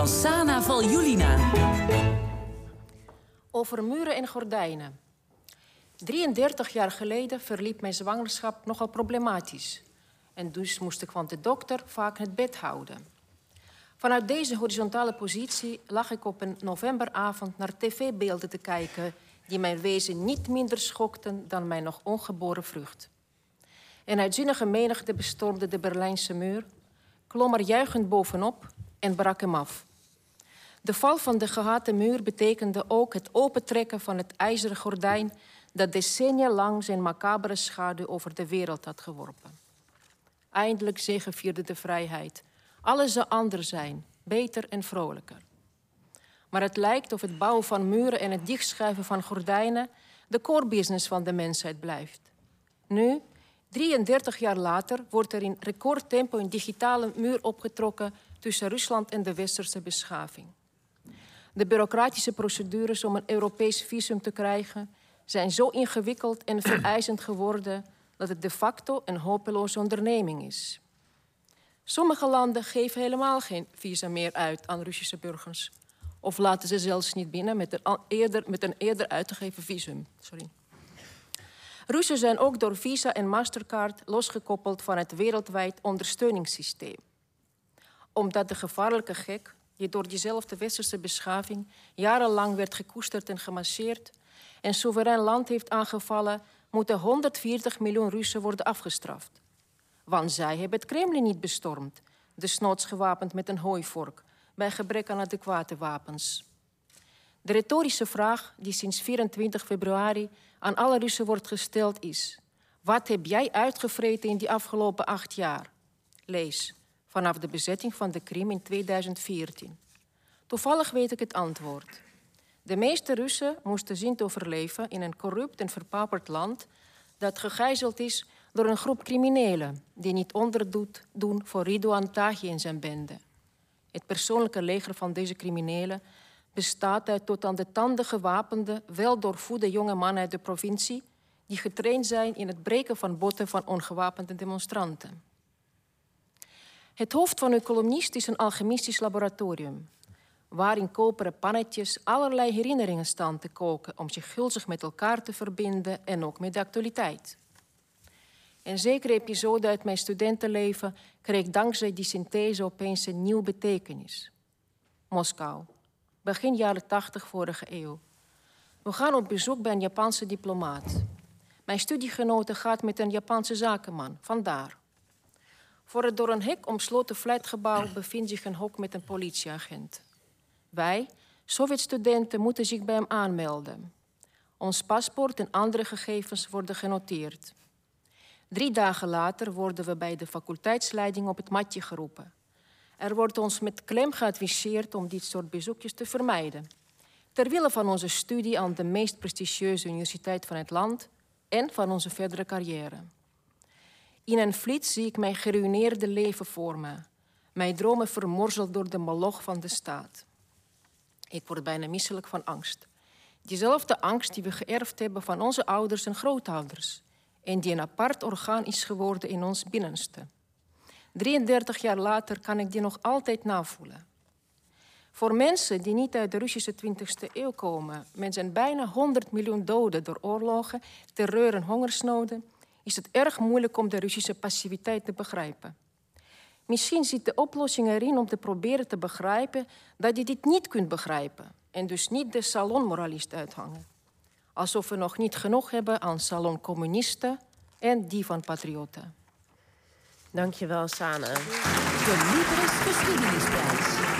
van Sana Valjulina. Over muren en gordijnen. 33 jaar geleden verliep mijn zwangerschap nogal problematisch. En dus moest ik van de dokter vaak het bed houden. Vanuit deze horizontale positie lag ik op een novemberavond naar tv-beelden te kijken die mijn wezen niet minder schokten dan mijn nog ongeboren vrucht. Een uitzinnige menigte bestormde de Berlijnse muur, klom er juichend bovenop en brak hem af. De val van de gehate muur betekende ook het opentrekken van het ijzeren gordijn dat decennia lang zijn macabere schaduw over de wereld had geworpen. Eindelijk zegevierde de vrijheid. Alles zou anders zijn, beter en vrolijker. Maar het lijkt of het bouwen van muren en het dichtschuiven van gordijnen de core business van de mensheid blijft. Nu, 33 jaar later, wordt er in recordtempo een digitale muur opgetrokken tussen Rusland en de westerse beschaving. De bureaucratische procedures om een Europees visum te krijgen zijn zo ingewikkeld en vereisend geworden dat het de facto een hopeloze onderneming is. Sommige landen geven helemaal geen visa meer uit aan Russische burgers. Of laten ze zelfs niet binnen met een eerder, met een eerder uitgegeven visum. Sorry. Russen zijn ook door Visa en Mastercard losgekoppeld van het wereldwijd ondersteuningssysteem. Omdat de gevaarlijke gek, die door diezelfde westerse beschaving jarenlang werd gekoesterd en gemasseerd, en soeverein land heeft aangevallen, moeten 140 miljoen Russen worden afgestraft. Want zij hebben het Kremlin niet bestormd, desnoods gewapend met een hooivork, bij gebrek aan adequate wapens. De retorische vraag die sinds 24 februari aan alle Russen wordt gesteld is: wat heb jij uitgevreten in die afgelopen acht jaar? Lees, vanaf de bezetting van de Krim in 2014. Toevallig weet ik het antwoord. De meeste Russen moesten zien te overleven in een corrupt en verpauperd land dat gegijzeld is door een groep criminelen die niet onderdoet doen voor Ridouan Taghi en zijn bende. Het persoonlijke leger van deze criminelen bestaat uit tot aan de tanden gewapende, weldoorvoede jonge mannen uit de provincie die getraind zijn in het breken van botten van ongewapende demonstranten. Het hoofd van uw columnist is een alchemistisch laboratorium, waar in koperen pannetjes allerlei herinneringen staan te koken om zich gulzig met elkaar te verbinden en ook met de actualiteit. Een zekere episode uit mijn studentenleven kreeg dankzij die synthese opeens een nieuwe betekenis. Moskou, begin jaren 80 vorige eeuw. We gaan op bezoek bij een Japanse diplomaat. Mijn studiegenote gaat met een Japanse zakenman, vandaar. Voor het door een hek omsloten flatgebouw bevindt zich een hok met een politieagent. Wij, Sovjet-studenten, moeten zich bij hem aanmelden. Ons paspoort en andere gegevens worden genoteerd. Drie dagen later worden we bij de faculteitsleiding op het matje geroepen. Er wordt ons met klem geadviseerd om dit soort bezoekjes te vermijden. Ter wille van onze studie aan de meest prestigieuze universiteit van het land en van onze verdere carrière. In een flits zie ik mijn geruineerde leven voor me. Mijn dromen vermorzeld door de moloch van de staat. Ik word bijna misselijk van angst. Diezelfde angst die we geërfd hebben van onze ouders en grootouders. En die een apart orgaan is geworden in ons binnenste. 33 jaar later kan ik die nog altijd navoelen. Voor mensen die niet uit de Russische 20e eeuw komen, met zijn bijna 100 miljoen doden door oorlogen, terreur en hongersnoden, is het erg moeilijk om de Russische passiviteit te begrijpen. Misschien zit de oplossing erin om te proberen te begrijpen dat je dit niet kunt begrijpen en dus niet de salonmoralist uithangen. Alsof we nog niet genoeg hebben aan saloncommunisten en die van patriotten. Dankjewel, Sane. De Libris